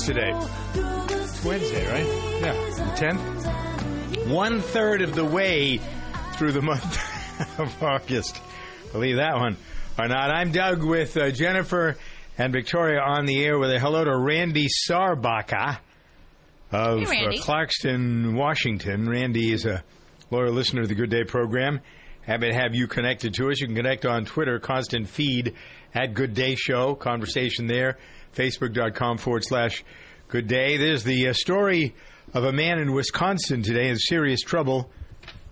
Is today? It's Wednesday, right? Yeah, the 10th. One third of the way through the month of August. Believe that one or not. I'm Doug with uh, Jennifer and Victoria on the air with a hello to Randy Sarbaka of Hey, Randy. Uh, Clarkston, Washington. Randy is a loyal listener to the Good Day program. Happy to have you connected to us. You can connect on Twitter, constant feed at Good Day Show. Conversation there. Facebook.com forward slash Good Day. There's the uh, story of a man in Wisconsin today in serious trouble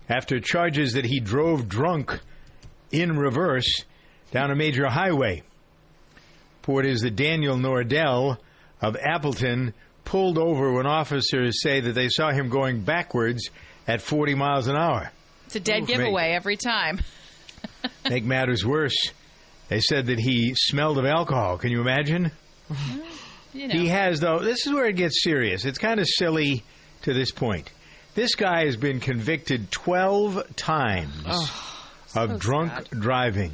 after charges that he drove drunk in reverse down a major highway. Report is that Daniel Nordell of Appleton pulled over when officers say that they saw him going backwards at 40 miles an hour. It's a dead Oof, giveaway every time. Make matters worse, they said that he smelled of alcohol. Can you imagine? You know. He has, though, this is where it gets serious. It's kind of silly to this point. This guy has been convicted 12 times of drunk sad. driving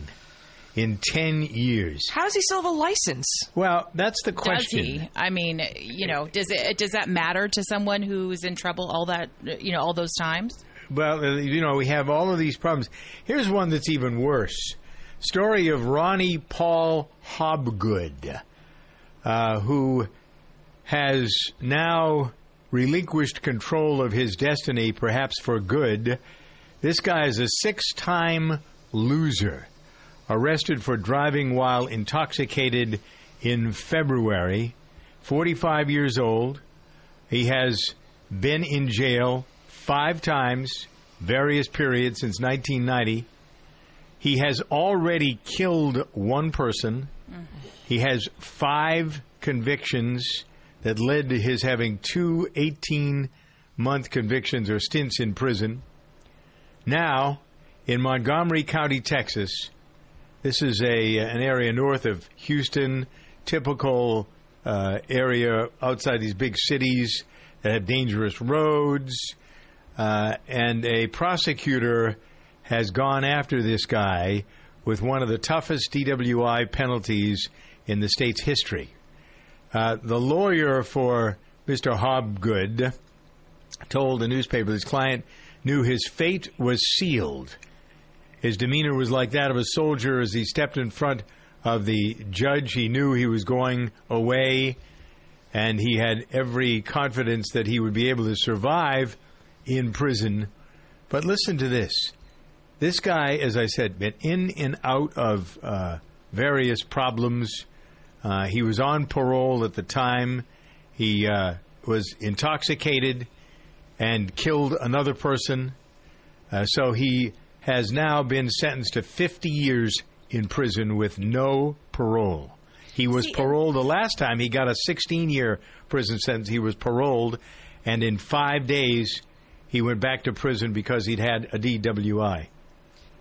in 10 years. How does he still have a license? Well, that's the Does question. he? I mean, you know, does it does that matter to someone who's in trouble all that you know all those times? Well, uh, you know, we have all of these problems. Here's one that's even worse. Story of Ronnie Paul Hobgood, uh, who has now relinquished control of his destiny, perhaps for good. This guy is a six time loser, arrested for driving while intoxicated in February, 45 years old. He has been in jail five times, various periods since 1990. He has already killed one person. He has five convictions that led to his having two 18 month convictions or stints in prison. Now, in Montgomery County, Texas, this is a an area north of Houston, typical uh, area outside these big cities that have dangerous roads. Uh, and a prosecutor has gone after this guy with one of the toughest DWI penalties in the state's history. Uh, the lawyer for Mr. Hobgood told the newspaper his client knew his fate was sealed. His demeanor was like that of a soldier as he stepped in front of the judge. He knew he was going away, and he had every confidence that he would be able to survive in prison. But listen to this. This guy, as I said, been in and out of uh, various problems. Uh, he was on parole at the time. He uh, was intoxicated and killed another person. Uh, so he has now been sentenced to 50 years in prison with no parole. He was See, paroled the last time. He got a 16 year prison sentence. He was paroled, and in five days, he went back to prison because he'd had a DWI.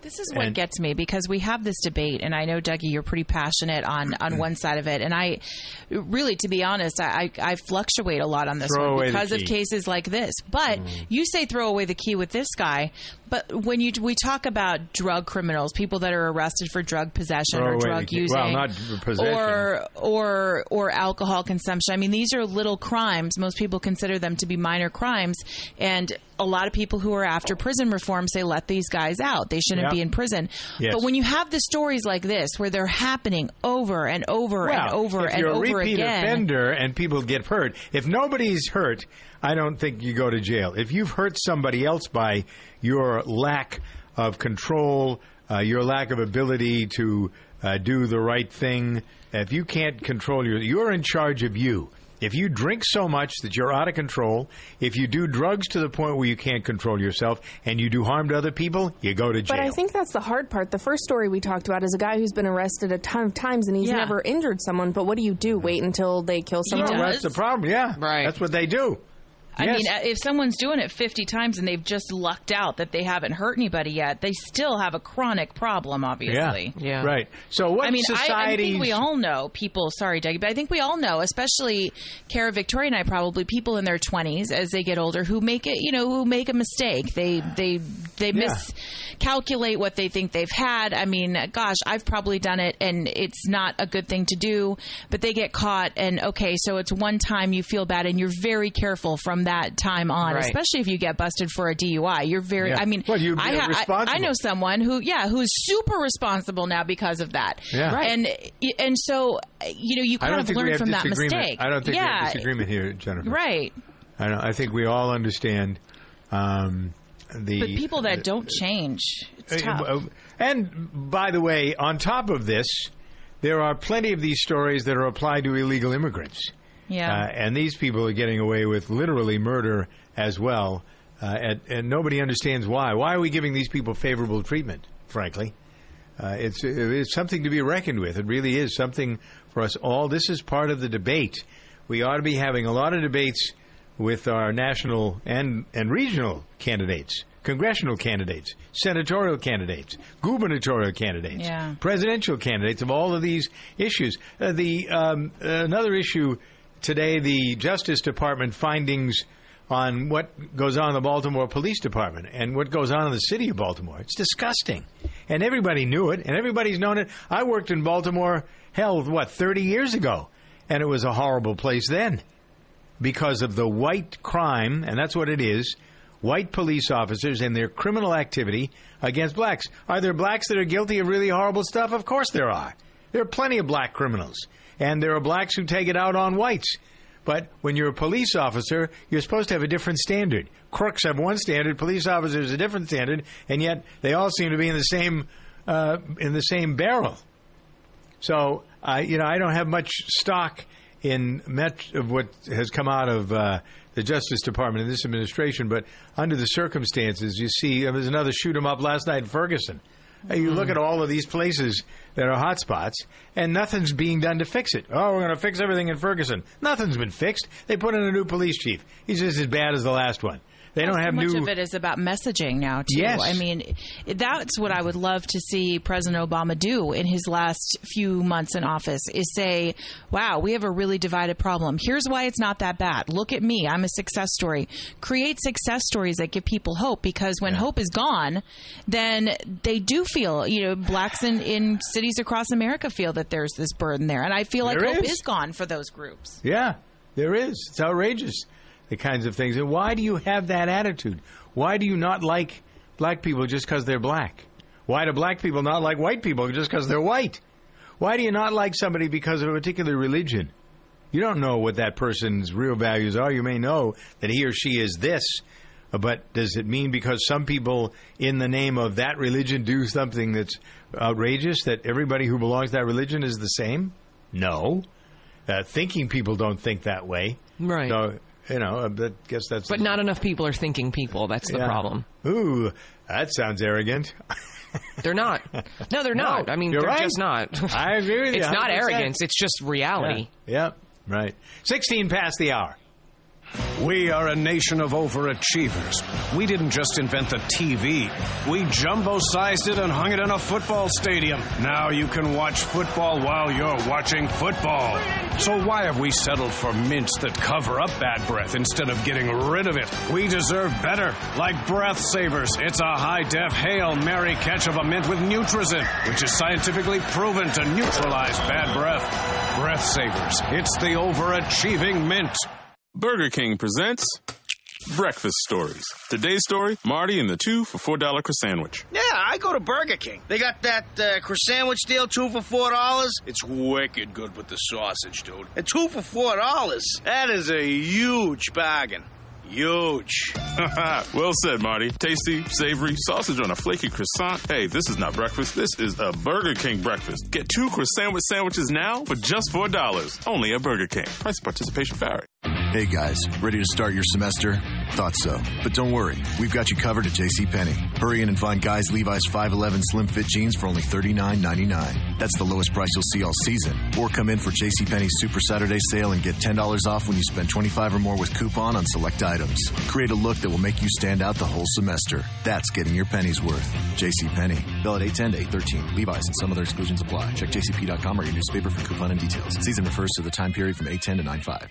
This is what And- gets me because we have this debate, and I know Dougie, you're pretty passionate on on mm-hmm. one side of it, and I really, to be honest, I I, fluctuate a lot on this one because of cases like this. But mm. you say throw away the key with this guy, but when you we talk about drug criminals, people that are arrested for drug possession Throw or drug using, Well, not possession. or or or alcohol consumption. I mean, these are little crimes. Most people consider them to be minor crimes, and a lot of people who are after prison reform say let these guys out. They shouldn't Yeah. Be in prison. Yes. But when you have the stories like this, where they're happening over and over and Well, over if and you're a repeat again, offender and people get hurt, if nobody's hurt, I don't think you go to jail. If you've hurt somebody else by your lack of control, uh, your lack of ability to uh, do the right thing, if you can't control your, you're in charge of you. If you drink so much that you're out of control, if you do drugs to the point where you can't control yourself, and you do harm to other people, you go to jail. But I think that's the hard part. The first story we talked about is a guy who's been arrested a ton of times and he's Yeah. never injured someone. But what do you do? Wait until they kill someone? does. That's the problem. Yeah, Right. That's what they do. I Yes. mean, uh, if someone's doing it 50 times and they've just lucked out that they haven't hurt anybody yet, they still have a chronic problem, obviously. Yeah. Right. So what I mean, I, I think we all know people. Sorry, Dougie, but I think we all know, especially Cara, Victoria, and I probably people in their twenties as they get older who make it, you know, who make a mistake. They they they Yeah. miscalculate what they think they've had. I mean, gosh, I've probably done it, and it's not a good thing to do. But they get caught, and okay, so it's one time you feel bad, and you're very careful from that time on, Right. especially if you get busted for a DUI. You're very. Yeah. I mean, Well, you're I, I, I know someone who, yeah, who's super responsible now because of that. Yeah. Right. And and so you know you kind of learn from that mistake. I don't think we yeah, have disagreement here, Jennifer. Right. I don't. I think we all understand um, the. But people that don't change, it's tough. Uh, And by the way, on top of this, there are plenty of these stories that are applied to illegal immigrants. Yeah. Uh, and these people are getting away with literally murder as well. Uh, and, and nobody understands why. Why are we giving these people favorable treatment, frankly? Uh, it's, it's something to be reckoned with. It really is something for us all. This is part of the debate. We ought to be having a lot of debates with our national and, and regional candidates, congressional candidates, senatorial candidates, gubernatorial candidates, Yeah. presidential candidates of all of these issues. Uh, the um, another issue today, the Justice Department findings on what goes on in the Baltimore Police Department and what goes on in the city of Baltimore. It's disgusting, and everybody knew it, and everybody's known it. I worked in Baltimore, hell, what thirty years ago, and it was a horrible place then because of the white crime, and that's what it is white police officers and their criminal activity against blacks. Are there blacks that are guilty of really horrible stuff? Of course there are. There are plenty of black criminals, and there are blacks who take it out on whites. But when you're a police officer, you're supposed to have a different standard. Crooks have one standard, police officers a different standard, and yet they all seem to be in the same uh, in the same barrel. So I, you know, I don't have much stock in met of what has come out of uh, the Justice Department in this administration, but under the circumstances, you see, there was another shoot 'em up last night in Ferguson. Uh, You look at all of these places that are hotspots, and nothing's being done to fix it. Oh, we're going to fix everything in Ferguson. Nothing's been fixed. They put in a new police chief. He's just as bad as the last one. They don't so have much new. of it is about messaging now too. Yes. I mean, that's what I would love to see President Obama do in his last few months in office is say, "Wow, we have a really divided problem. Here's why it's not that bad. Look at me. I'm a success story. Create success stories that give people hope because when hope is gone, then they do feel, you know, blacks in, in cities across America feel that there's this burden there. And I feel like There hope is. is gone for those groups. Yeah, there is. It's outrageous, the kinds of things. And why do you have that attitude? Why do you not like black people just because they're black? Why do black people not like white people just because they're white? Why do you not like somebody because of a particular religion? You don't know what that person's real values are. You may know that he or she is this, but does it mean because some people in the name of that religion do something that's outrageous that everybody who belongs to that religion is the same? No. Uh, thinking people don't think that way. Right. So, you know, I guess that's. But not enough people are thinking people. That's the Yeah. problem. Ooh, that sounds arrogant. They're not. No, they're No, not. I mean, they're right. just not. I agree with you. It's not 100%. arrogance. It's just reality. Yeah. yeah, right. 16 past the hour. We are a nation of overachievers. We didn't just invent the TV, we jumbo sized it and hung it in a football stadium. Now you can watch football while you're watching football. So why have we settled for mints that cover up bad breath instead of getting rid of it? We deserve better. Like Breath Savers, it's a high def Hail Mary catch of a mint with Nutrazin, which is scientifically proven to neutralize bad breath. Breath Savers, it's the overachieving mint. Burger King presents Breakfast Stories. Today's story Marty and the two for $4 croissant. Sandwich. Yeah, I go to Burger King. They got that uh, croissant sandwich deal, two for four dollars. It's wicked good with the sausage, dude. And two for four dollars. That is a huge bargain. Huge. well said, Marty. Tasty, savory, sausage on a flaky croissant. Hey, this is not breakfast. This is a Burger King breakfast. Get two croissant sandwiches now for just $4. Only at Burger King. Price participation vary. Hey guys, ready to start your semester? Thought so. But don't worry, we've got you covered at JCPenney. Hurry in and find guys Levi's 511 slim fit jeans for only $39.99. That's the lowest price you'll see all season. Or come in for JCPenney's Super Saturday sale and get $10 off when you spend 25 or more with coupon on select items. Create a look that will make you stand out the whole semester. That's getting your pennies worth. JCPenney. Valid 810 to 813. Levi's and some other exclusions apply. Check jcp.com or your newspaper for coupon and details. Season refers to the time period from 810 to 95.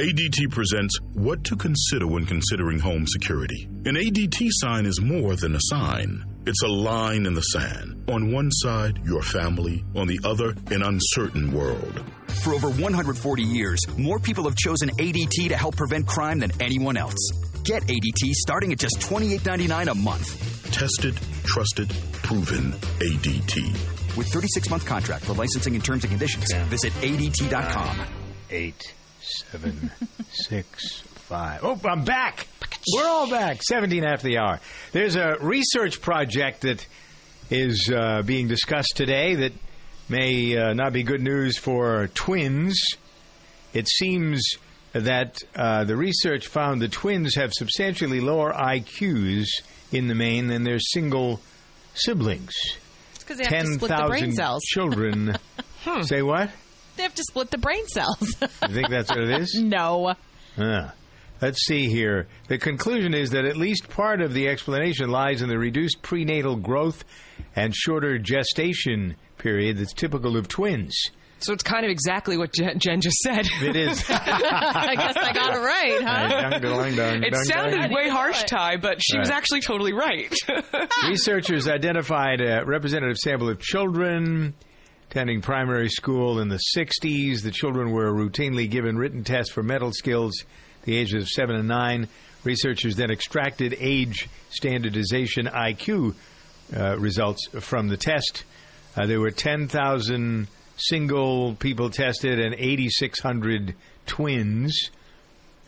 ADT presents What to Consider When Considering Home Security. An ADT sign is more than a sign. It's a line in the sand. On one side, your family. On the other, an uncertain world. For over 140 years, more people have chosen ADT to help prevent crime than anyone else. Get ADT starting at just $28.99 a month. Tested, trusted, proven ADT. With 36 month contract for licensing and terms and conditions, visit ADT.com. Eight, seven, six, five. Oh, I'm back. We're all back. 17 after the hour. There's a research project that is uh, being discussed today that may uh, not be good news for twins. It seems that uh, the research found the twins have substantially lower IQs in the main than their single siblings. It's because they have to split the brain cells. children. Hmm. Say what? They have to split the brain cells. You think that's what it is? no. Let's see here. The conclusion is that at least part of the explanation lies in the reduced prenatal growth and shorter gestation period that's typical of twins. So it's kind of exactly what Jen, Jen just said. It is. I guess I got it right, huh? Dun, dun, dun, It sounded way harsh, Ty, but she was actually totally right. Researchers identified a representative sample of children attending primary school in the 60s. The children were routinely given written tests for mental skills at the ages of 7 and 9. Researchers then extracted age standardization IQ uh, results from the test. Uh, there were 10,000 single people tested and 8,600 twins.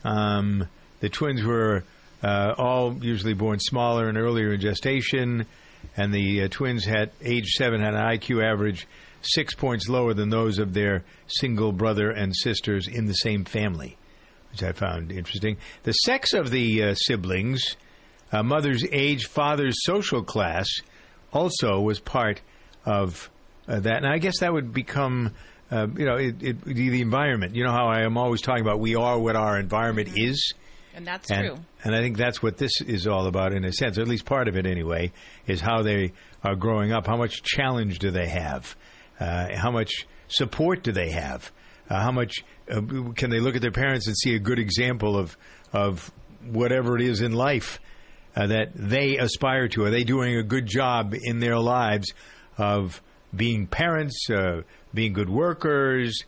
Um, the twins were uh, all usually born smaller and earlier in gestation, and the uh, twins had age seven had an IQ average six points lower than those of their single brother and sisters in the same family, which I found interesting. The sex of the uh, siblings, uh, mother's age, father's social class, also was part of uh, that, and I guess that would become. Uh, you know, it, it, the environment. You know how I am always talking about we are what our environment is. And that's And, true. and I think that's what this is all about, in a sense, or at least part of it anyway, is how they are growing up. How much challenge do they have? Uh, how much support do they have? Uh, how much uh, can they look at their parents and see a good example of of whatever it is in life that they aspire to? Are they doing a good job in their lives of being parents, being good workers,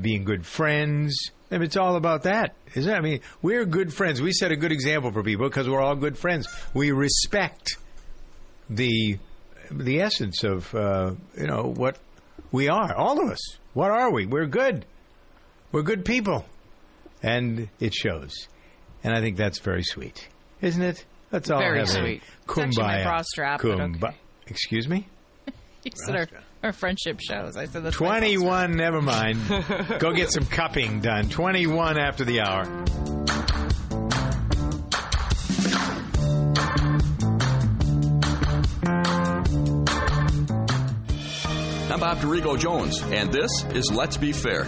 being good friends? I mean, it's all about that, isn't it? I mean, we're good friends. We set a good example for people because we're all good friends. We respect the the essence of uh, you know what we are. All of us. What are we? We're good. We're good people, and it shows. and I think that's very sweet, isn't it? Let's all Very have sweet. a It's my kumbaya. bra strap, Kumba- okay. Excuse me. You said our, our friendship shows. I said that's 21, never mind. Go get some cupping done. 21 after the hour. I'm Bob Dorigo Jones, and this is Let's Be Fair.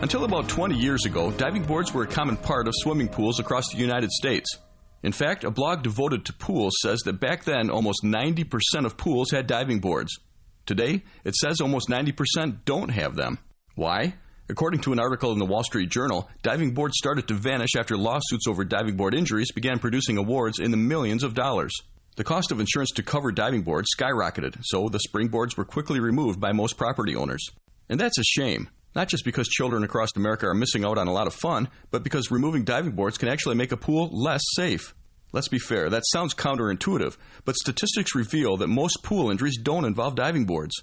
Until about 20 years ago, diving boards were a common part of swimming pools across the United States. In fact, a blog devoted to pools says that back then almost 90% of pools had diving boards. Today, it says almost 90% don't have them. Why? According to an article in the Wall Street Journal, diving boards started to vanish after lawsuits over diving board injuries began producing awards in the millions of dollars. The cost of insurance to cover diving boards skyrocketed, so the springboards were quickly removed by most property owners. And that's a shame. Not just because children across America are missing out on a lot of fun, but because removing diving boards can actually make a pool less safe. Let's be fair, that sounds counterintuitive, but statistics reveal that most pool injuries don't involve diving boards.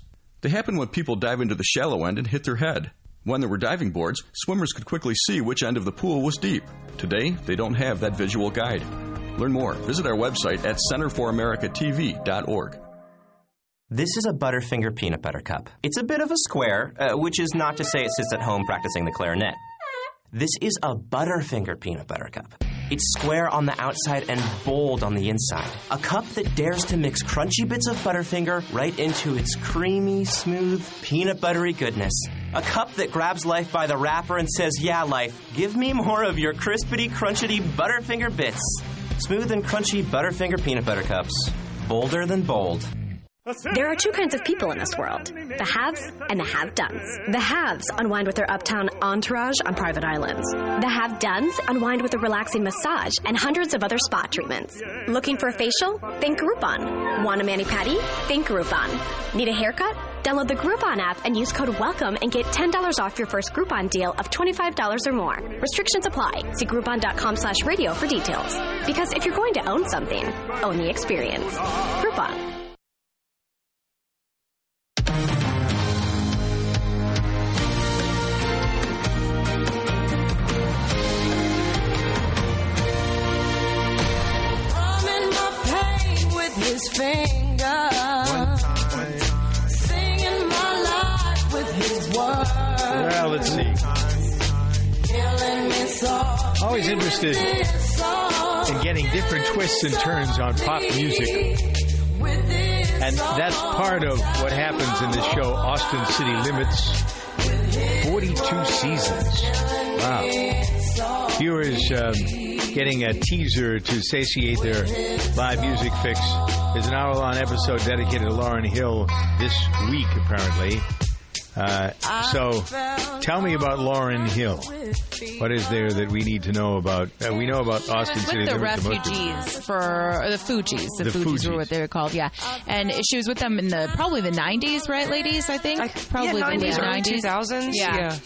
They happen when people dive into the shallow end and hit their head. When there were diving boards, swimmers could quickly see which end of the pool was deep. Today, they don't have that visual guide. Learn more. Visit our website at centerforamericatv.org. This is a Butterfinger peanut butter cup. It's a bit of a square, uh, which is not to say it sits at home practicing the clarinet. This is a Butterfinger peanut butter cup. It's square on the outside and bold on the inside. A cup that dares to mix crunchy bits of Butterfinger right into its creamy, smooth, peanut buttery goodness. A cup that grabs life by the wrapper and says, Yeah, life, give me more of your crispity, crunchity Butterfinger bits. Smooth and crunchy Butterfinger peanut butter cups. Bolder than bold. There are two kinds of people in this world the haves and the have dones. The haves unwind with their uptown entourage on private islands. The have dones unwind with a relaxing massage and hundreds of other spa treatments. Looking for a facial? Think Groupon. Want a mani pedi? Think Groupon. Need a haircut? Download the Groupon app and use code WELCOME and get $10 off your first Groupon deal of $25 or more. Restrictions apply. See Groupon.com slash radio for details. Because if you're going to own something, own the experience. Groupon. Always interested in getting different twists and turns on pop music. And that's part of what happens in this show, Austin City Limits. 42 seasons. Wow. Viewers um, getting a teaser to satiate their live music fix. There's an hour long episode dedicated to Lauryn Hill this week, apparently. Uh, so tell me about Lauryn Hill. What is there that we need to know about? Uh, we know about Austin City with the Limits. most of- refugees for the Fugees. The, The Fugees, Fugees. were what they were called, yeah. And she was with them in the probably the '90s, right, ladies? I think probably yeah, the 90s, late 90s, 2000s, yeah.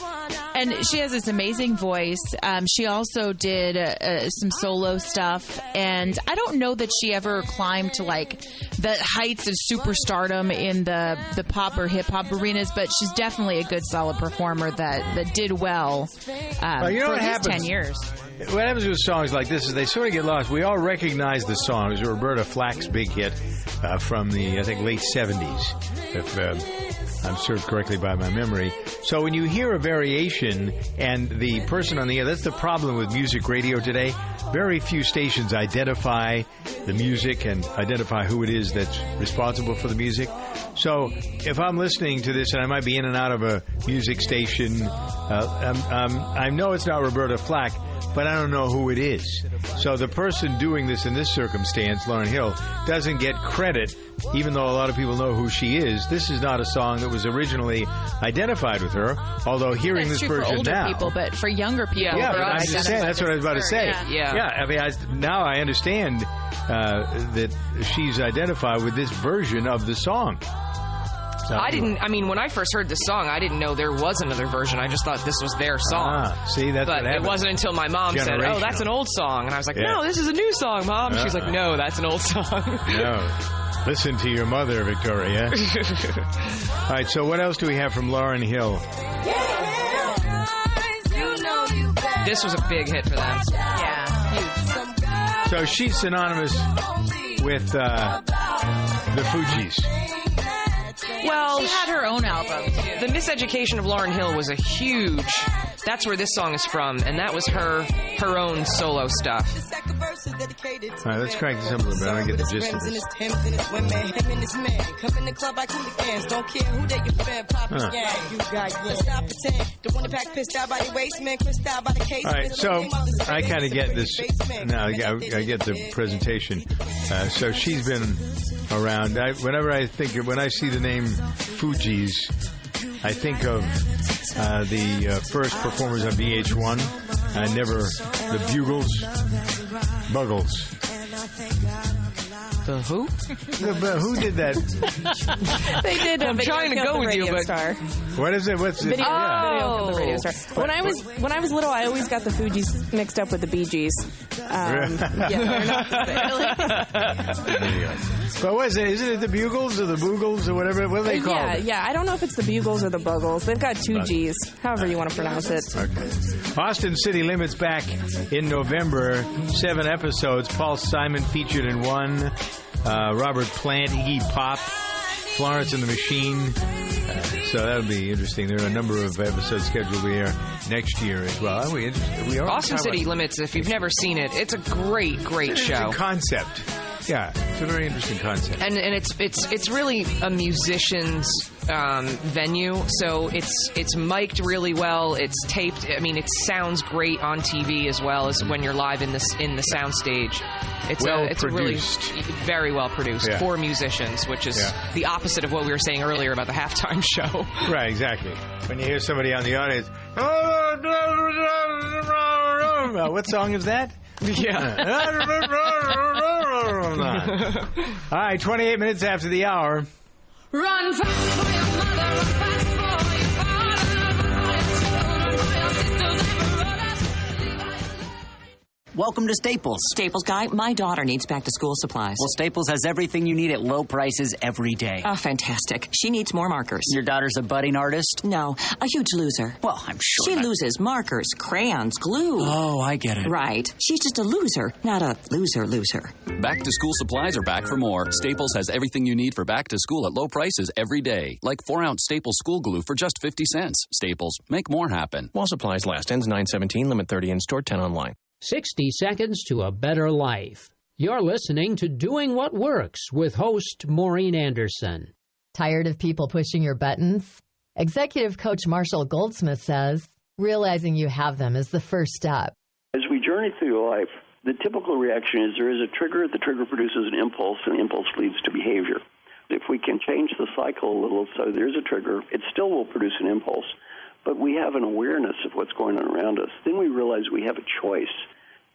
And she has this amazing voice. Um, she also did uh, uh, some solo stuff, and I don't know that she ever climbed to like the heights of superstardom in the the pop or hip hop arenas, but she's definitely a good, solid performer that that did well um, You know what happens? ten years. What happens with songs like this is they sort of get lost. We all recognize the song. It was Roberta Flack's big hit uh, from the, I think, late 70s, if uh, I'm served correctly by my memory. So when you hear a variation and the person on the air, that's the problem with music radio today. Very few stations identify the music and identify who it is that's responsible for the music. So if I'm listening to this and I might be in and out of a music station, uh, um, um, I know it's not Roberta Flack, but I don't know who it is. So the person doing this in this circumstance, Lauryn Hill, doesn't get credit, even though a lot of people know who she is. This is not a song that was originally identified with her, although hearing That's this true for older now. people, but for younger people, Yeah, they I'm just saying. That's what I was about to say. her. Yeah. yeah. I mean, I, now I understand uh, that she's identified with this version of the song. So- I didn't. I mean, when I first heard the song, I didn't know there was another version. I just thought this was their song. Ah, see, that's but what it wasn't until my mom said, "Oh, that's an old song," and I was like, Yeah. "No, this is a new song, mom." She's like, Uh-uh. "No, that's an old song." No. Listen to your mother, Victoria. All right, so what else do we have from Lauryn Hill? this was a big hit for them. Yeah, huge. So she's synonymous with uh, the Fugees. Well, She had her own album. The Miseducation of Lauryn Hill was a huge. That's where this song is from, and that was her her own solo stuff. All right, let's crank this up a little bit. I don't get the gist of this. All right, so I kind of get this. Now I, I get the presentation. Uh, so she's been around. I, whenever I think, when I see the name Fugees, I think of uh, the uh, first performers on VH1. I never the Bugles, Buggles. The who? The, but who did that? they did. I'm trying to go with you, Radio but- Star. What is it? What's it? Video, Yeah. video the radio star. When I was But- when I was little, I always got the Fugees mixed up with the Bee Gees. Um, yeah, they're not the same. But what is it? Isn't it the Bugles or the Boogles or whatever? What are they called? Yeah, yeah. I don't know if it's the Bugles or the Buggles. They've got two G's. However you want to pronounce it. Okay. Austin City Limits back in November. Seven episodes. Paul Simon featured in one. Uh, Robert Plant, Iggy Pop, Florence and the Machine. Uh, so that'll be interesting. There are a number of episodes scheduled to air next year as well. Are we? We are. Austin City Limits. If you've never seen it, it's a great, great It's show. concept. Yeah, it's a very interesting concept. and and it's it's it's really a musician's um, venue. So it's it's mic'd really well. It's taped. I mean, it sounds great on TV as well as when you're live in this in the soundstage. It's Well a, it's a really produced. very well produced Yeah. for musicians, which is Yeah. the opposite of what we were saying earlier about the halftime show. Right, exactly. When you hear somebody on the audience, Uh, what song is that? All right, 28 minutes after the hour. Run fast for your mother, run fast for your Welcome to Staples. Staples guy, my daughter needs back to school supplies. Well, Staples has everything you need at low prices every day. Oh, fantastic. She needs more markers. Your daughter's a budding artist? No, a huge loser. Well, I'm sure. She that- loses markers, crayons, glue. Oh, I get it. Right. She's just a loser, not a loser loser. Back to school supplies are back for more. Staples has everything you need for back to school at low prices every day. Like 4 ounce Staples school glue for just 50 cents. Staples, make more happen. While supplies last. Ends 917, limit 30 in store, 10 online. 60 Seconds to a Better Life. You're listening to Doing What Works with host Maureen Anderson. Tired of people pushing your buttons? Executive coach Marshall Goldsmith says realizing you have them is the first step. As we journey through life, the typical reaction is there is a trigger, the trigger produces an impulse, and the impulse leads to behavior. If we can change the cycle a little so there's a trigger, it still will produce an impulse, but we have an awareness of what's going on around us. Then we realize we have a choice.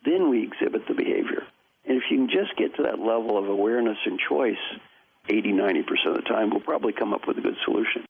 Then we exhibit the behavior. And if you can just get to that level of awareness and choice, 80, 90% of the time, we'll probably come up with a good solution.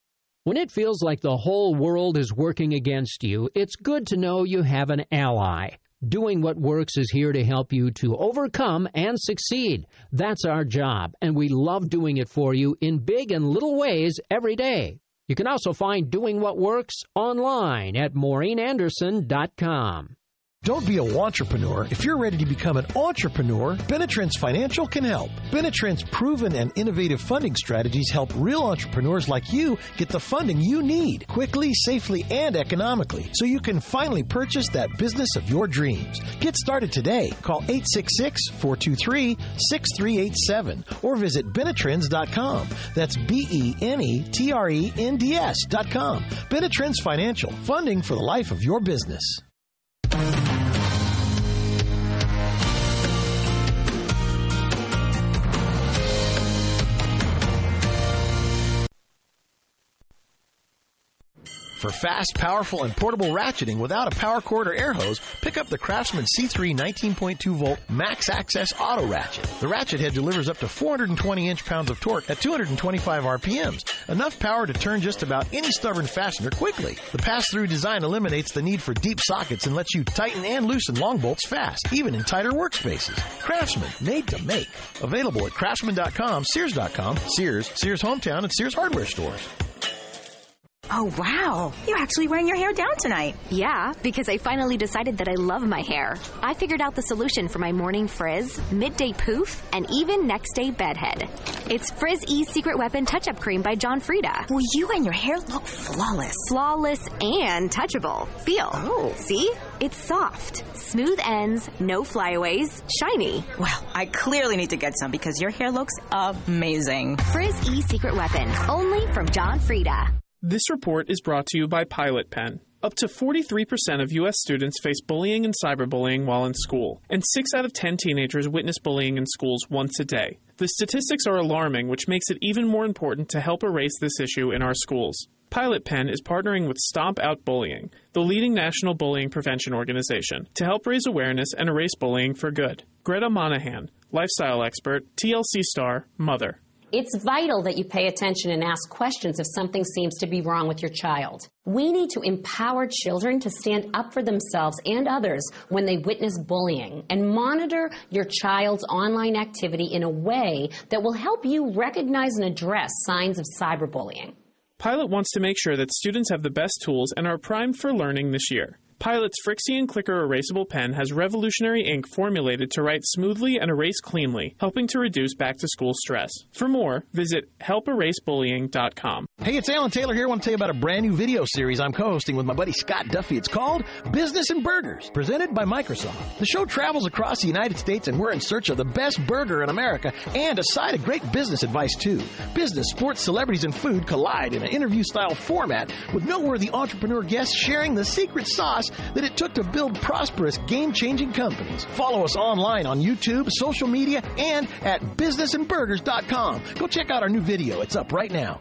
When it feels like the whole world is working against you, it's good to know you have an ally. Doing What Works is here to help you to overcome and succeed. That's our job, and we love doing it for you in big and little ways every day. You can also find Doing What Works online at maureenanderson.com. Don't be a entrepreneur. If you're ready to become an entrepreneur, Benetrends Financial can help. Benetrends' proven and innovative funding strategies help real entrepreneurs like you get the funding you need quickly, safely, and economically so you can finally purchase that business of your dreams. Get started today. Call 866 423 6387 or visit Benetrends.com. That's B E N E T R E N D S.com. Benetrends Financial, funding for the life of your business. For fast, powerful, and portable ratcheting without a power cord or air hose, pick up the Craftsman C3 19.2 volt Max Access Auto Ratchet. The ratchet head delivers up to 420 inch pounds of torque at 225 RPMs, enough power to turn just about any stubborn fastener quickly. The pass-through design eliminates the need for deep sockets and lets you tighten and loosen long bolts fast, even in tighter workspaces. Craftsman, made to make. Available at craftsman.com, Sears.com, Sears, Sears Hometown, and Sears Hardware stores. Oh, wow. You're actually wearing your hair down tonight. Yeah, because I finally decided that I love my hair. I figured out the solution for my morning frizz, midday poof, and even next day bedhead. It's Frizz E Secret Weapon Touch Up Cream by John Frieda. Well, you and your hair look flawless. Flawless and touchable. Feel. Oh. See? It's soft, smooth ends, no flyaways, shiny. Well, I clearly need to get some because your hair looks amazing. Frizz E Secret Weapon, only from John Frieda. This report is brought to you by Pilot Pen. Up to 43% of U.S. students face bullying and cyberbullying while in school, and 6 out of 10 teenagers witness bullying in schools once a day. The statistics are alarming, which makes it even more important to help erase this issue in our schools. Pilot Pen is partnering with Stomp Out Bullying, the leading national bullying prevention organization, to help raise awareness and erase bullying for good. Greta Monahan, lifestyle expert, TLC star, mother. It's vital that you pay attention and ask questions if something seems to be wrong with your child. We need to empower children to stand up for themselves and others when they witness bullying and monitor your child's online activity in a way that will help you recognize and address signs of cyberbullying. Pilot wants to make sure that students have the best tools and are primed for learning this year. Pilot's Frixion Clicker erasable pen has revolutionary ink formulated to write smoothly and erase cleanly, helping to reduce back to school stress. For more, visit helperasebullying.com. Hey, it's Alan Taylor here. I want to tell you about a brand new video series I'm co hosting with my buddy Scott Duffy. It's called Business and Burgers, presented by Microsoft. The show travels across the United States, and we're in search of the best burger in America and a side of great business advice, too. Business, sports, celebrities, and food collide in an interview style format with noteworthy entrepreneur guests sharing the secret sauce that it took to build prosperous, game changing companies. Follow us online on YouTube, social media, and at businessandburgers.com. Go check out our new video. It's up right now.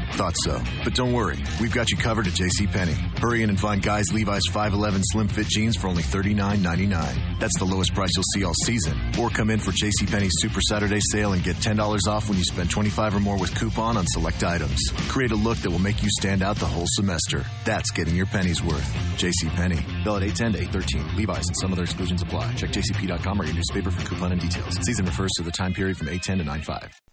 Thought so. But don't worry, we've got you covered at JCPenney. Hurry in and find guys Levi's 511 slim fit jeans for only $39.99. That's the lowest price you'll see all season. Or come in for JCPenney's Super Saturday sale and get $10 off when you spend 25 or more with coupon on select items. Create a look that will make you stand out the whole semester. That's getting your pennies worth. JCPenney. Valid 810 to 813. Levi's and some other exclusions apply. Check jcp.com or your newspaper for coupon and details. Season refers to the time period from 810 to 95.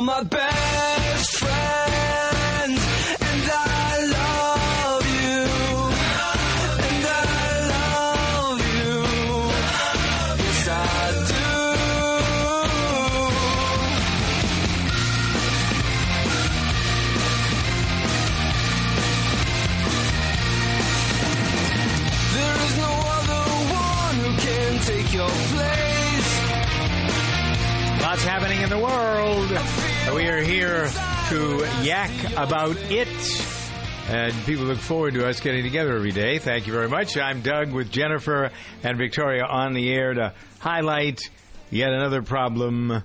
My best friend, and I love you, and I love you, yes I do. There is no other one who can take your place. Lots happening in the world. We are here to yak about it. And people look forward to us getting together every day. Thank you very much. I'm Doug with Jennifer and Victoria on the air to highlight yet another problem.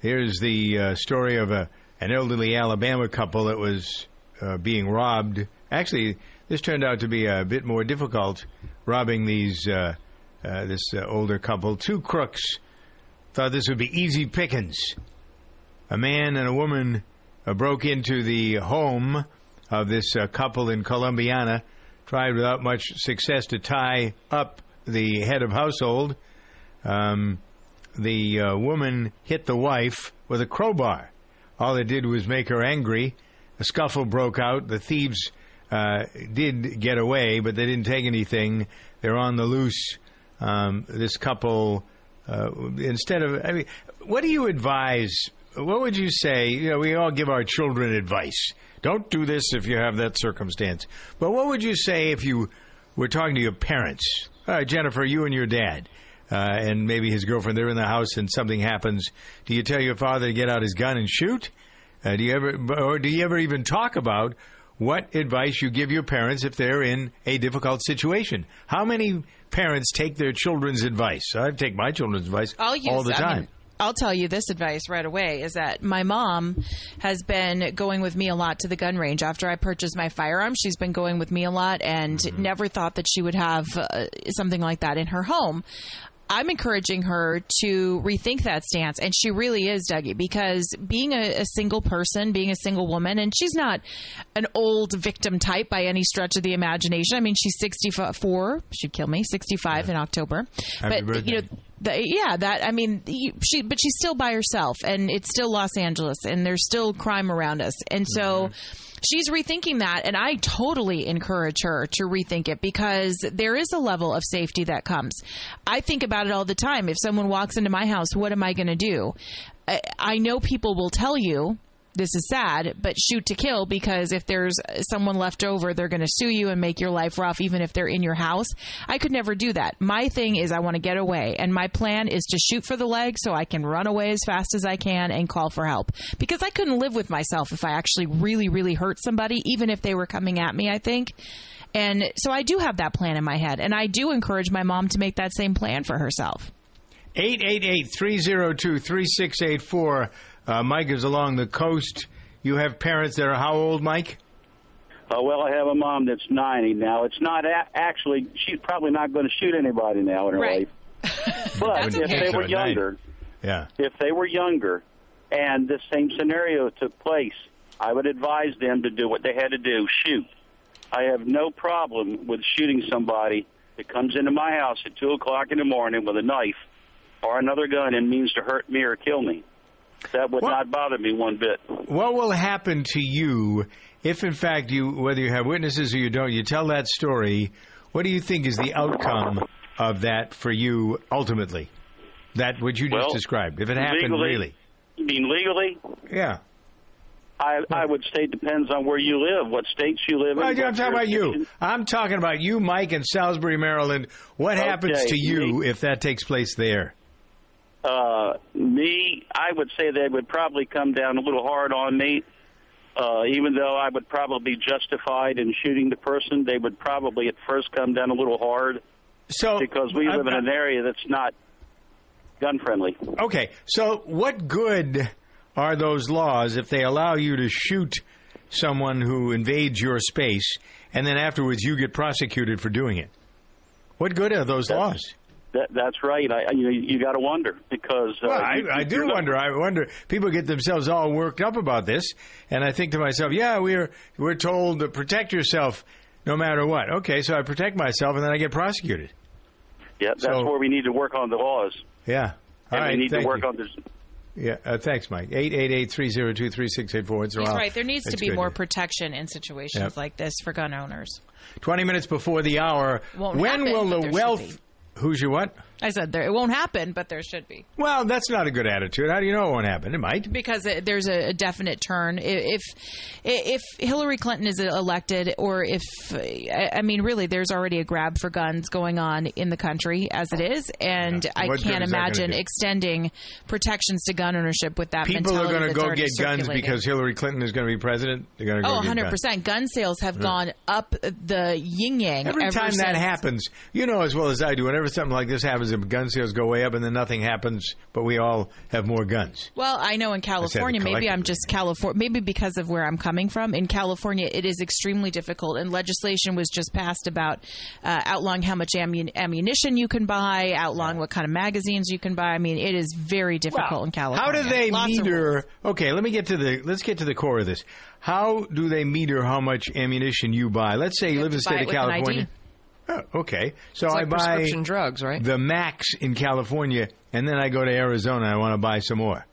Here's the uh, story of a, an elderly Alabama couple that was uh, being robbed. Actually, this turned out to be a bit more difficult, robbing these uh, uh, this uh, older couple. Two crooks thought this would be easy pickings. A man and a woman uh, broke into the home of this uh, couple in Columbiana, tried without much success to tie up the head of household. Um, the uh, woman hit the wife with a crowbar. All it did was make her angry. A scuffle broke out. The thieves uh, did get away, but they didn't take anything. They're on the loose. Um, this couple, uh, instead of, I mean, what do you advise? What would you say? You know, we all give our children advice. Don't do this if you have that circumstance. But what would you say if you were talking to your parents? All right, Jennifer, you and your dad. Uh, and maybe his girlfriend, they're in the house and something happens. Do you tell your father to get out his gun and shoot? Uh, do you ever, or do you ever even talk about what advice you give your parents if they're in a difficult situation? How many parents take their children's advice? I take my children's advice use all the time. I'll tell you this advice right away is that my mom has been going with me a lot to the gun range. After I purchased my firearm, she's been going with me a lot and Mm-hmm. never thought that she would have uh, something like that in her home. I'm encouraging her to rethink that stance, and she really is, Dougie, because being a, a single person, being a single woman, and she's not an old victim type by any stretch of the imagination. I mean, she's 64. She'd kill me. 65 in October. Happy but you know, the, yeah, that I mean, he- she, but she's still by herself, and it's still Los Angeles, and there's still crime around us, and so. Mm-hmm. She's rethinking that, and I totally encourage her to rethink it because there is a level of safety that comes. I think about it all the time. If someone walks into my house, what am I going to do? I, I know people will tell you this is sad, but shoot to kill because if there's someone left over, they're going to sue you and make your life rough, even if they're in your house. I could never do that. My thing is, I want to get away, and my plan is to shoot for the leg so I can run away as fast as I can and call for help because I couldn't live with myself if I actually really, really hurt somebody, even if they were coming at me, I think. And so I do have that plan in my head, and I do encourage my mom to make that same plan for herself. 888-302-3684. Uh, Mike is along the coast. You have parents that are how old, Mike? Uh, well, I have a mom that's 90 now. It's not a- actually, she's probably not going to shoot anybody now in her Right. life. But if okay. they were younger, Yeah. if they were younger and the same scenario took place, I would advise them to do what they had to do shoot. I have no problem with shooting somebody that comes into my house at 2 o'clock in the morning with a knife or another gun and means to hurt me or kill me. That would not bother me one bit. What will happen to you if, in fact, you whether you have witnesses or you don't, you tell that story? What do you think is the outcome of that for you ultimately? That what you just Well, described. If it happened, legally- really, You mean legally? yeah. I, I would say it depends on where you live, what states you live in. Well, I'm talking about you. I'm talking about you, Mike, in Salisbury, Maryland. What happens to you if that takes place there? Uh, me, I would say they would probably come down a little hard on me. Uh, even though I would probably be justified in shooting the person, they would probably at first come down a little hard. So because we live in an area that's not gun friendly. Okay, so what good are those laws if they allow you to shoot someone who invades your space and then afterwards you get prosecuted for doing it? What good are those laws? That, that's right. I, you know, you got to wonder because. Uh, Well, I, you- I do not- wonder. I wonder. People get themselves all worked up about this, and I think to myself, "Yeah, we're we're told to protect yourself no matter what." Okay, so I protect myself, and then I get prosecuted. Yeah, that's So- where we need to work on the laws. Yeah. All and right. we need thank to work you. on this. Yeah. Uh, thanks, Mike. Eight eight eight three zero two three six eight four. It's He's around. right. There needs to be good. more protection in situations Yep. like this for gun owners. Twenty minutes before the hour. Won't when happen, will the there wealth? Who's your what? I said there, it won't happen, but there should be. Well, that's not a good attitude. How do you know it won't happen? It might. because it, there's a, a definite turn. If if Hillary Clinton is elected, or if I I mean, really, there's already a grab for guns going on in the country as it is, and I What can't is that gonna imagine extending protections to gun ownership with that People are going to go get guns because Hillary Clinton is going to be president. They're going to go Oh, 100 percent. Gun sales have Yeah. gone up the yin yang Every ever time that happens, you know as well as I do. Whenever something like this happens, if gun sales go way up and then nothing happens, but we all have more guns. Well, I know in California, maybe I'm just California, maybe because of where I'm coming from. In California, it is extremely difficult, and legislation was just passed about uh, outlawing how much ammun- ammunition you can buy, outlawing what kind of magazines you can buy. I mean, it is very difficult in California. How do they Lots meter? Okay, let me get to the let's get to the core of this. How do they meter how much ammunition you buy? Let's say you, live in the state of California. Oh, okay, so It's I buy prescription drugs, right? the max in California, and then I go to Arizona. I want to buy some more.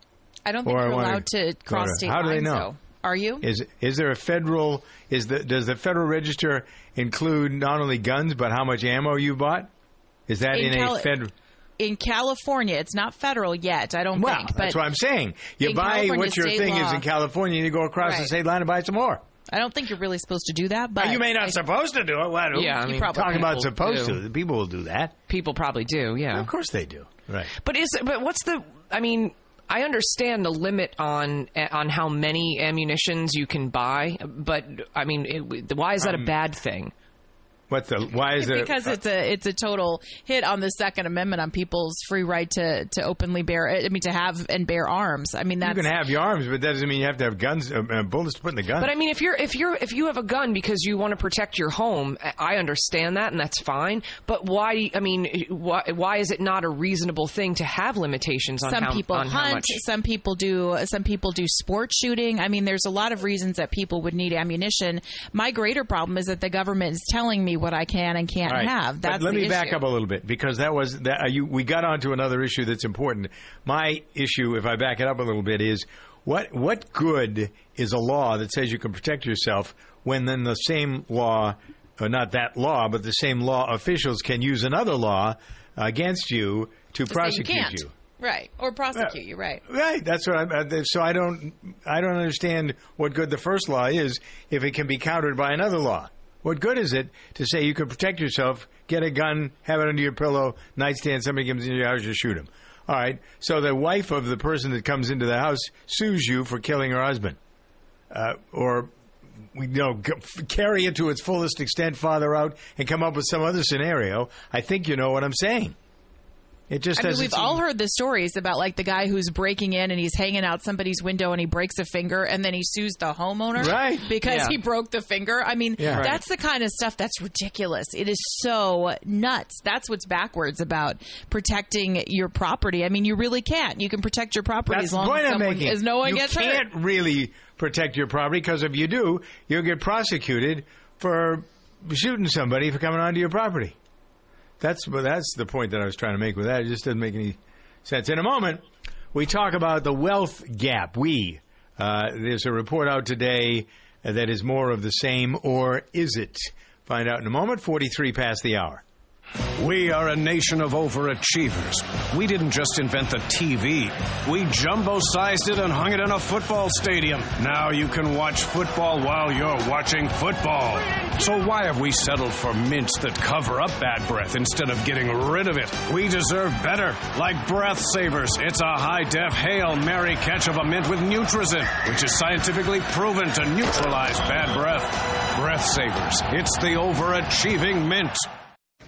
I don't think Or you're allowed to cross to- state How do they know? though. Are you? Is is there a federal? Is the does the Federal Register include not only guns but how much ammo you bought? Is that in, Cali- a federal? in California, it's not federal yet. I don't Well, think. But that's what I'm saying. You buy California what your thing is in California, you go across the state line and buy some more. I don't think you're really supposed to do that. But you may not I- supposed to do it. Do Yeah, I mean, probably talking about supposed do. to? The people will do that. People probably do. Yeah. Of course they do. Right. But is but what's the? I mean, I understand the limit on on how many ammunitions you can buy, but I mean, it, why is that Um, a bad thing? What the? Why is it? because it's a it's a total hit on the Second Amendment on people's free right to, to openly bear I mean to have and bear arms. I mean you can have your arms, but that doesn't mean you have to have guns, uh, uh, bullets to put in the gun. But I mean, if you're if you're if you have a gun because you want to protect your home, I understand that and that's fine. But why? I mean, why, why is it not a reasonable thing to have limitations on some how, people on how hunt, much? some people do some people do sport shooting. I mean, there's a lot of reasons that people would need ammunition. My greater problem is that the government is telling me what I can and can't right. have. But let me back up a little bit because that was that uh, you, we got onto another issue that's important. My issue, if I back it up a little bit, is what what good is a law that says you can protect yourself when then the same law, or not that law, but the same law officials can use another law against you to To prosecute you you. Right. Or prosecute you, right. Right, that's what I'm. Uh, so I don't, I don't understand what good the first law is if it can be countered by another law. What good is it to say you can protect yourself, get a gun, have it under your pillow, nightstand, somebody comes into your house, you shoot him. All right, so the wife of the person that comes into the house sues you for killing her husband, uh, or you know carry it to its fullest extent, father out, and come up with some other scenario. I think you know what I'm saying. It just I mean, we've seem- all heard the stories about like the guy who's breaking in and he's hanging out somebody's window and he breaks a finger and then he sues the homeowner Right. because Yeah. he broke the finger. I mean, Yeah. Right. that's the kind of stuff that's ridiculous. It is so nuts. That's what's backwards about protecting your property. I mean, you really can't. You can protect your property That's as long as, someone, as no one you gets hurt. You can't really protect your property because if you do, you'll get prosecuted for shooting somebody for coming onto your property. That's that's the point that I was trying to make with that. It just doesn't make any sense. In a moment, we talk about the wealth gap. We uh, there's a report out today that is more of the same, or is it? Find out in a moment. Forty-three past the hour. We are a nation of overachievers. We didn't just invent the TV. We jumbo sized it and hung it in a football stadium. Now you can watch football while you're watching football. So why have we settled for mints that cover up bad breath instead of getting rid of it? We deserve better. Like Breath Savers, it's a high def Hail Mary catch of a mint with Nutrazin, which is scientifically proven to neutralize bad breath. Breath Savers, it's the overachieving mint.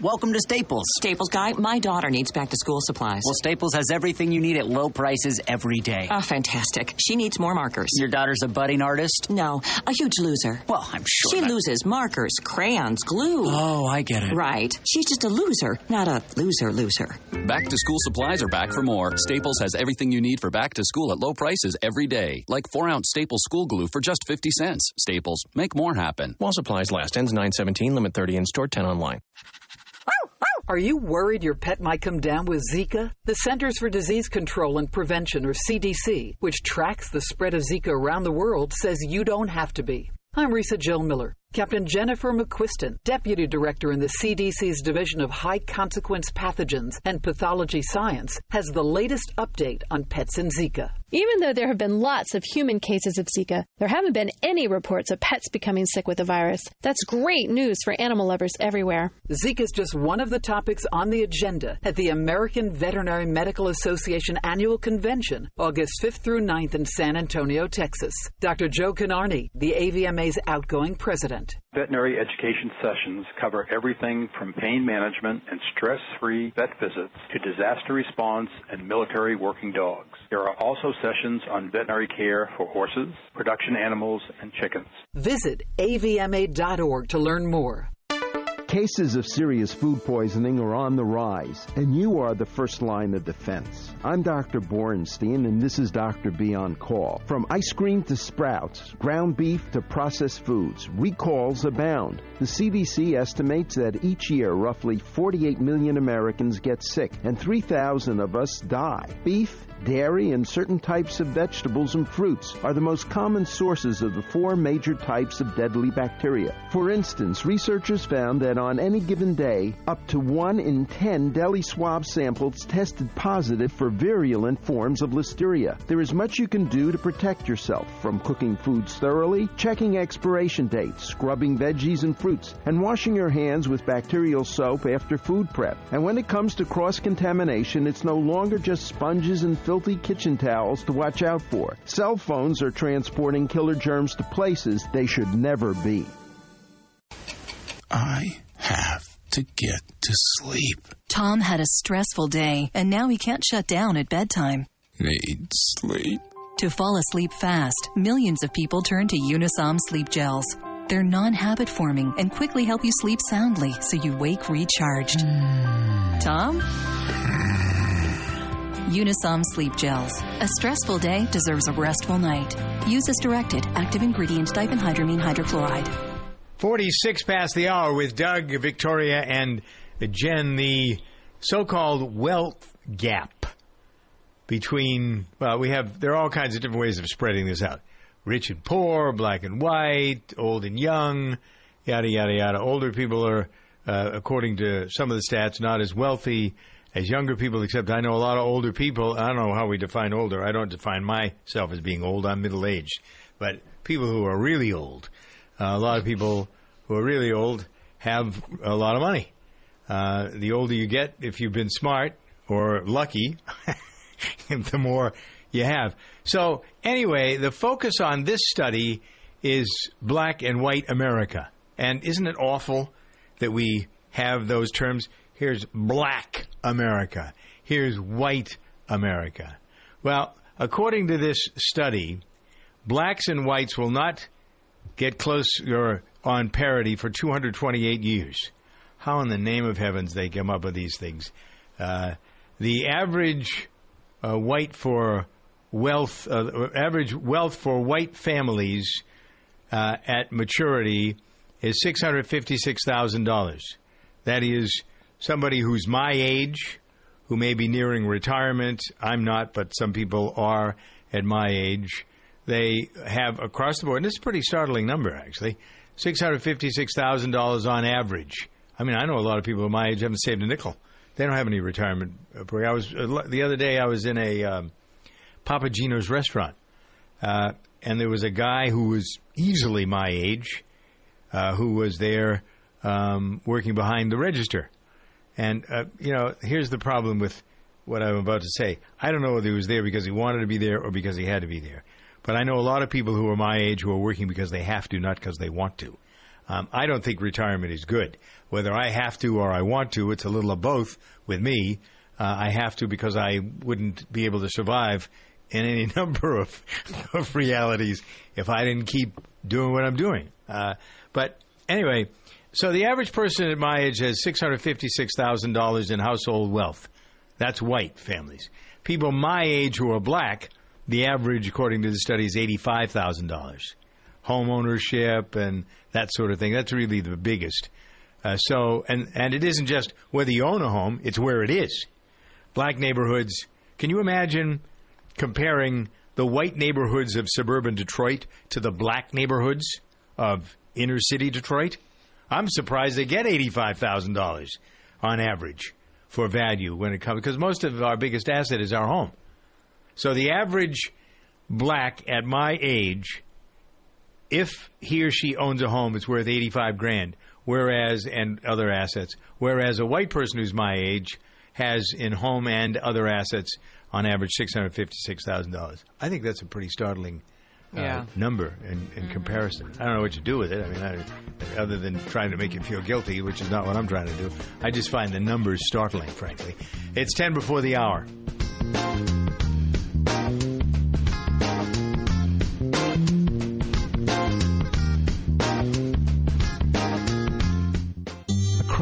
Welcome to Staples. Staples guy, my daughter needs back to school supplies. Well, Staples has everything you need at low prices every day. Oh, fantastic. She needs more markers. Your daughter's a budding artist? No, a huge loser. Well, I'm sure. She that- loses markers, crayons, glue. Oh, I get it. Right. She's just a loser, not a loser loser. Back to school supplies are back for more. Staples has everything you need for back to school at low prices every day. Like 4 ounce Staples school glue for just 50 cents. Staples, make more happen. While supplies last. Ends 917, limit 30 in store, 10 online. Are you worried your pet might come down with Zika? The Centers for Disease Control and Prevention, or CDC, which tracks the spread of Zika around the world, says you don't have to be. I'm Risa Jill Miller. Captain Jennifer McQuiston, Deputy Director in the CDC's Division of High Consequence Pathogens and Pathology Science, has the latest update on pets and Zika. Even though there have been lots of human cases of Zika, there haven't been any reports of pets becoming sick with the virus. That's great news for animal lovers everywhere. Zika is just one of the topics on the agenda at the American Veterinary Medical Association Annual Convention, August 5th through 9th in San Antonio, Texas. Dr. Joe Kinnarney, the AVMA's outgoing president. Veterinary education sessions cover everything from pain management and stress free vet visits to disaster response and military working dogs. There are also sessions on veterinary care for horses, production animals, and chickens. Visit avma.org to learn more. Cases of serious food poisoning are on the rise, and you are the first line of defense. I'm Dr. Borenstein, and this is Dr. B on Call. From ice cream to sprouts, ground beef to processed foods, recalls abound. The CDC estimates that each year roughly 48 million Americans get sick, and 3,000 of us die. Beef, dairy, and certain types of vegetables and fruits are the most common sources of the four major types of deadly bacteria. For instance, researchers found that on any given day, up to 1 in 10 deli swab samples tested positive for virulent forms of listeria. There is much you can do to protect yourself from cooking foods thoroughly, checking expiration dates, scrubbing veggies and fruits, and washing your hands with bacterial soap after food prep. And when it comes to cross contamination, it's no longer just sponges and filthy kitchen towels to watch out for. Cell phones are transporting killer germs to places they should never be. I have to get to sleep. Tom had a stressful day, and now he can't shut down at bedtime. Need sleep. To fall asleep fast, millions of people turn to Unisom sleep gels. They're non habit forming and quickly help you sleep soundly so you wake recharged. Tom? Unisom sleep gels. A stressful day deserves a restful night. Use as directed. Active ingredient diphenhydramine hydrochloride. 46 past the hour with Doug, Victoria, and Jen. The so called wealth gap between, well, we have, there are all kinds of different ways of spreading this out rich and poor, black and white, old and young, yada, yada, yada. Older people are, uh, according to some of the stats, not as wealthy as younger people, except I know a lot of older people. I don't know how we define older. I don't define myself as being old. I'm middle aged. But people who are really old, uh, a lot of people who are really old have a lot of money. Uh, the older you get, if you've been smart or lucky, the more you have. So, anyway, the focus on this study is black and white America. And isn't it awful that we have those terms? Here's black America. Here's white America. Well, according to this study, blacks and whites will not get close or on parity for 228 years. How in the name of heavens they come up with these things? Uh, the average uh, white for wealth, uh, average wealth for white families uh, at maturity is six hundred fifty-six thousand dollars. That is somebody who's my age, who may be nearing retirement. I'm not, but some people are at my age. They have across the board, and it's a pretty startling number actually, six hundred fifty-six thousand dollars on average. I mean, I know a lot of people my age haven't saved a nickel. They don't have any retirement. I was the other day. I was in a um, Papa Gino's restaurant, uh, and there was a guy who was easily my age, uh, who was there um, working behind the register. And uh, you know, here's the problem with what I'm about to say. I don't know whether he was there because he wanted to be there or because he had to be there. But I know a lot of people who are my age who are working because they have to, not because they want to. Um, I don't think retirement is good. Whether I have to or I want to, it's a little of both with me. Uh, I have to because I wouldn't be able to survive in any number of, of realities if I didn't keep doing what I'm doing. Uh, but anyway, so the average person at my age has $656,000 in household wealth. That's white families. People my age who are black, the average, according to the study, is $85,000 home ownership and that sort of thing. That's really the biggest. Uh, so, and and it isn't just whether you own a home; it's where it is. Black neighborhoods. Can you imagine comparing the white neighborhoods of suburban Detroit to the black neighborhoods of inner city Detroit? I'm surprised they get eighty-five thousand dollars on average for value when it comes because most of our biggest asset is our home. So the average black at my age if he or she owns a home, it's worth 85 grand, whereas, and other assets, whereas a white person who's my age has in home and other assets on average $656,000. I think that's a pretty startling uh, Yeah. number in, in comparison. I don't know what you do with it. I mean, I, other than trying to make you feel guilty, which is not what I'm trying to do. I just find the numbers startling, frankly. It's 10 before the hour.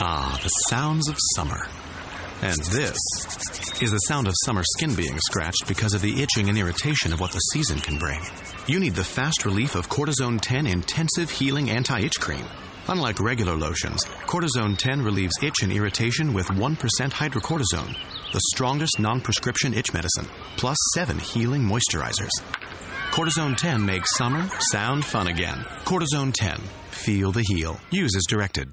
Ah, the sounds of summer. And this is the sound of summer skin being scratched because of the itching and irritation of what the season can bring. You need the fast relief of Cortisone 10 Intensive Healing Anti Itch Cream. Unlike regular lotions, Cortisone 10 relieves itch and irritation with 1% hydrocortisone, the strongest non prescription itch medicine, plus 7 healing moisturizers. Cortisone 10 makes summer sound fun again. Cortisone 10. Feel the heal. Use as directed.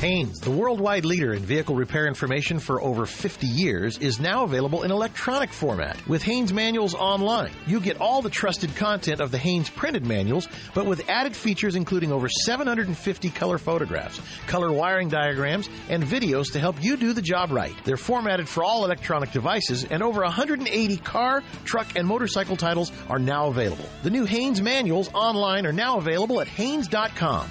Haynes, the worldwide leader in vehicle repair information for over 50 years, is now available in electronic format. With Haynes Manuals Online, you get all the trusted content of the Haynes printed manuals, but with added features including over 750 color photographs, color wiring diagrams, and videos to help you do the job right. They're formatted for all electronic devices, and over 180 car, truck, and motorcycle titles are now available. The new Haynes Manuals Online are now available at Haynes.com.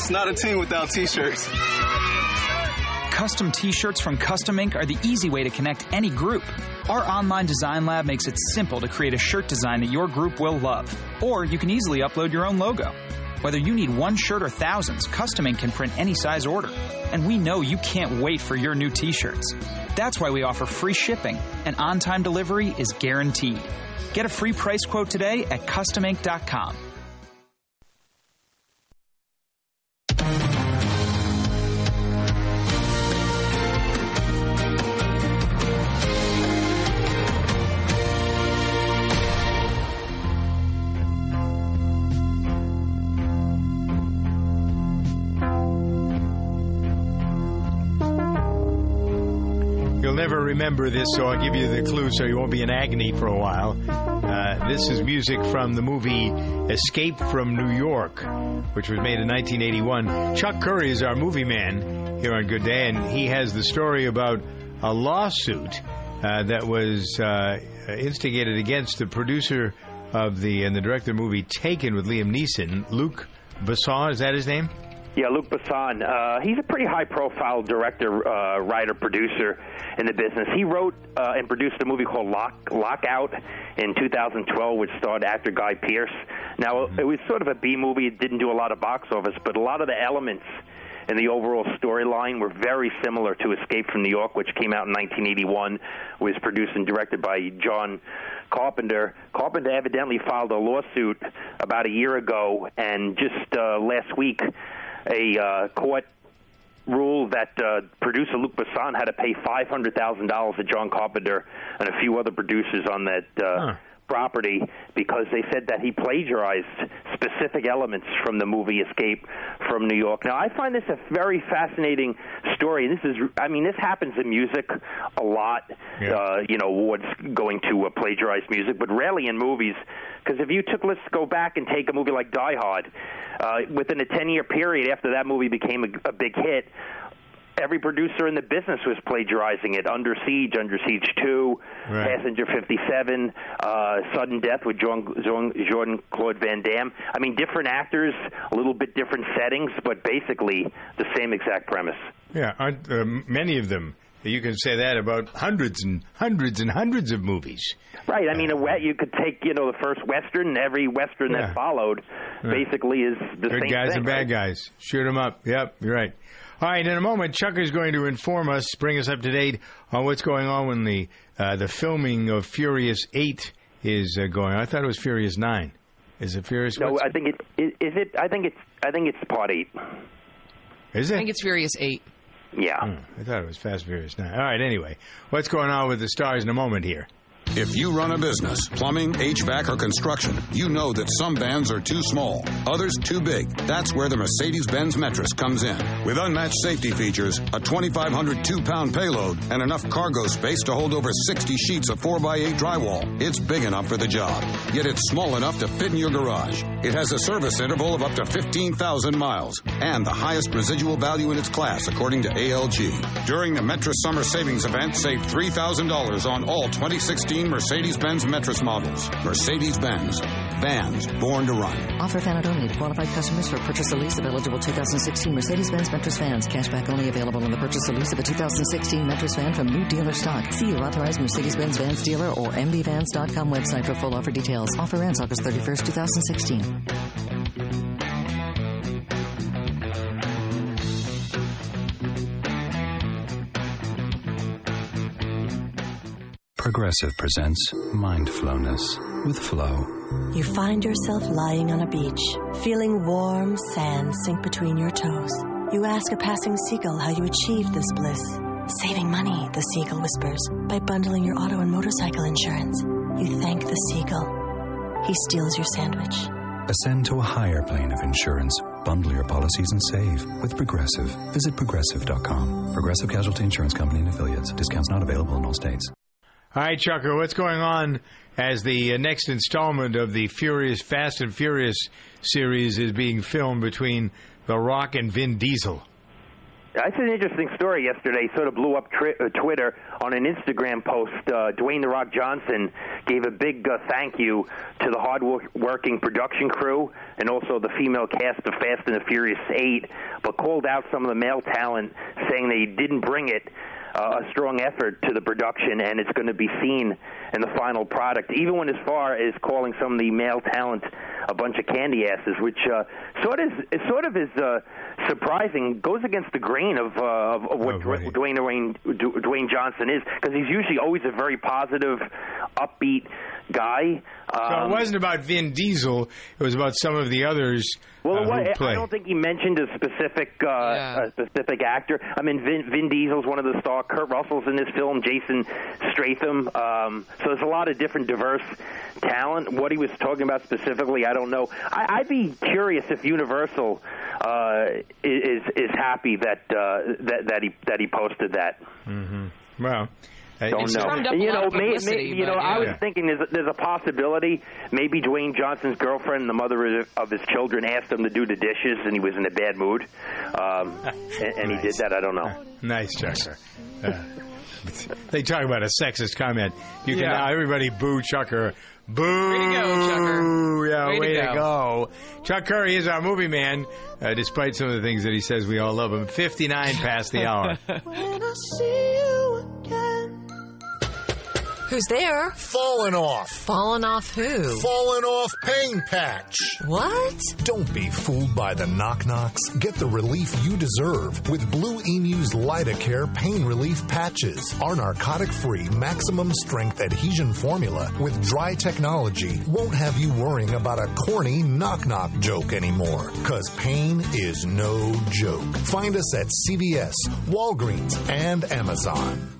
It's not a team without t-shirts. Custom t-shirts from Custom Ink are the easy way to connect any group. Our online design lab makes it simple to create a shirt design that your group will love. Or you can easily upload your own logo. Whether you need one shirt or thousands, Custom Ink can print any size order. And we know you can't wait for your new t-shirts. That's why we offer free shipping, and on-time delivery is guaranteed. Get a free price quote today at customink.com. remember this, so I'll give you the clue so you won't be in agony for a while. Uh, this is music from the movie Escape from New York, which was made in 1981. Chuck Curry is our movie man here on Good Day, and he has the story about a lawsuit uh, that was uh, instigated against the producer of the and the director of the movie Taken with Liam Neeson, Luc Besson. Is that his name? Yeah, Luc Besson. Uh, he's a pretty high-profile director, uh, writer, producer in the business. He wrote uh, and produced a movie called Lock Lockout in 2012, which starred actor Guy Pearce. Now, it was sort of a B movie. It didn't do a lot of box office, but a lot of the elements in the overall storyline were very similar to Escape from New York, which came out in 1981, was produced and directed by John Carpenter. Carpenter evidently filed a lawsuit about a year ago, and just uh, last week, a uh, court ruled that uh, producer Luc Besson had to pay $500,000 to John Carpenter and a few other producers on that uh, property because they said that he plagiarized specific elements from the movie Escape from New York. Now, I find this a very fascinating story. This is, I mean, this happens in music a lot. Uh, you know, awards going to uh, plagiarize music, but rarely in movies. Because if you took, let's go back and take a movie like Die Hard, uh, within a 10 year period after that movie became a, a big hit, every producer in the business was plagiarizing it. Under Siege, Under Siege Two, Right. Passenger 57, uh, Sudden Death with Jordan Claude Van Damme. I mean, different actors, a little bit different settings, but basically the same exact premise. Yeah, aren't uh, many of them? You can say that about hundreds and hundreds and hundreds of movies. Right. I mean, a you could take you know the first western, and every western Yeah. that followed Right. basically is the Good same guys thing. and bad right? guys. Shoot them up. Yep, you're right. All right, in a moment, Chuck is going to inform us, bring us up to date on what's going on when the uh, the filming of Furious Eight is uh, going. on. I thought it was Furious Nine. Is it Furious? No, what's- I think it is is it. I think it's. I think it's part eight. Is it? I think it's Furious Eight. Yeah. I thought it was Fast Furious Nine. All right. Anyway, what's going on with the stars in a moment here? If you run a business, plumbing, HVAC, or construction, you know that some vans are too small, others too big. That's where the Mercedes Benz Metris comes in. With unmatched safety features, a 2,500 two pound payload, and enough cargo space to hold over 60 sheets of 4x8 drywall, it's big enough for the job. Yet it's small enough to fit in your garage. It has a service interval of up to 15,000 miles and the highest residual value in its class, according to ALG. During the Metris Summer Savings Event, save $3,000 on all 2016 Mercedes Benz Metris models. Mercedes Benz. Vans born to run. Offer valid only to qualified customers for purchase or lease of eligible 2016 Mercedes-Benz Metris vans. Cashback only available on the purchase or lease of a 2016 Metris van from new dealer stock. See your authorized Mercedes-Benz Vans dealer or mbvans.com website for full offer details. Offer ends August 31st, 2016. Progressive presents Mindflowness with Flo. You find yourself lying on a beach, feeling warm sand sink between your toes. You ask a passing seagull how you achieved this bliss. Saving money, the seagull whispers, by bundling your auto and motorcycle insurance. You thank the seagull. He steals your sandwich. Ascend to a higher plane of insurance. Bundle your policies and save with Progressive. Visit progressive.com. Progressive Casualty Insurance Company and affiliates. Discounts not available in all states. Right, Chucker, what's going on as the uh, next installment of the Furious Fast and Furious series is being filmed between The Rock and Vin Diesel? That's an interesting story yesterday. Sort of blew up tri- uh, Twitter on an Instagram post. Uh, Dwayne The Rock Johnson gave a big uh, thank you to the hard-working production crew and also the female cast of Fast and the Furious 8, but called out some of the male talent, saying they didn't bring it uh, a strong effort to the production, and it's going to be seen in the final product. Even went as far as calling some of the male talent a bunch of candy asses, which uh, sort of it sort of is uh, surprising. Goes against the grain of uh, of, of what Dwayne, Dwayne Dwayne Johnson is, because he's usually always a very positive, upbeat guy. So Um, it wasn't about Vin Diesel; it was about some of the others Well, uh, it wa- play. I don't think he mentioned a specific uh, a specific actor. I mean, Vin, Vin Diesel's one of the stars. Kurt Russell's in this film. Jason Stratham. Um, so there's a lot of different diverse talent. What he was talking about specifically, I don't know. I, I'd be curious if Universal uh, is is happy that uh, that that he that he posted that. Mm-hmm. Well, uh, Don't know. drummed up And, a you know, may, may, you know, but, I was yeah. thinking there's a, there's a possibility maybe Dwayne Johnson's girlfriend, the mother of his children, asked him to do the dishes, and he was in a bad mood, um, and, and he did that. I don't know. Nice, Chucker. Uh, they talk about a sexist comment. You can Yeah. now everybody boo Chucker. Boo! Way to go, Chucker. Yeah, Way way, to to, go. Chuck Curry is our movie man, uh, despite some of the things that he says we all love him. 59 past the hour. Who's there? Falling off. Falling off who? Falling off pain patch. What? Don't be fooled by the knock knocks. Get the relief you deserve with Blue Emu's Lidocare pain relief patches. Our narcotic free, maximum strength adhesion formula with dry technology won't have you worrying about a corny knock knock joke anymore. Cause pain is no joke. Find us at CVS, Walgreens, and Amazon.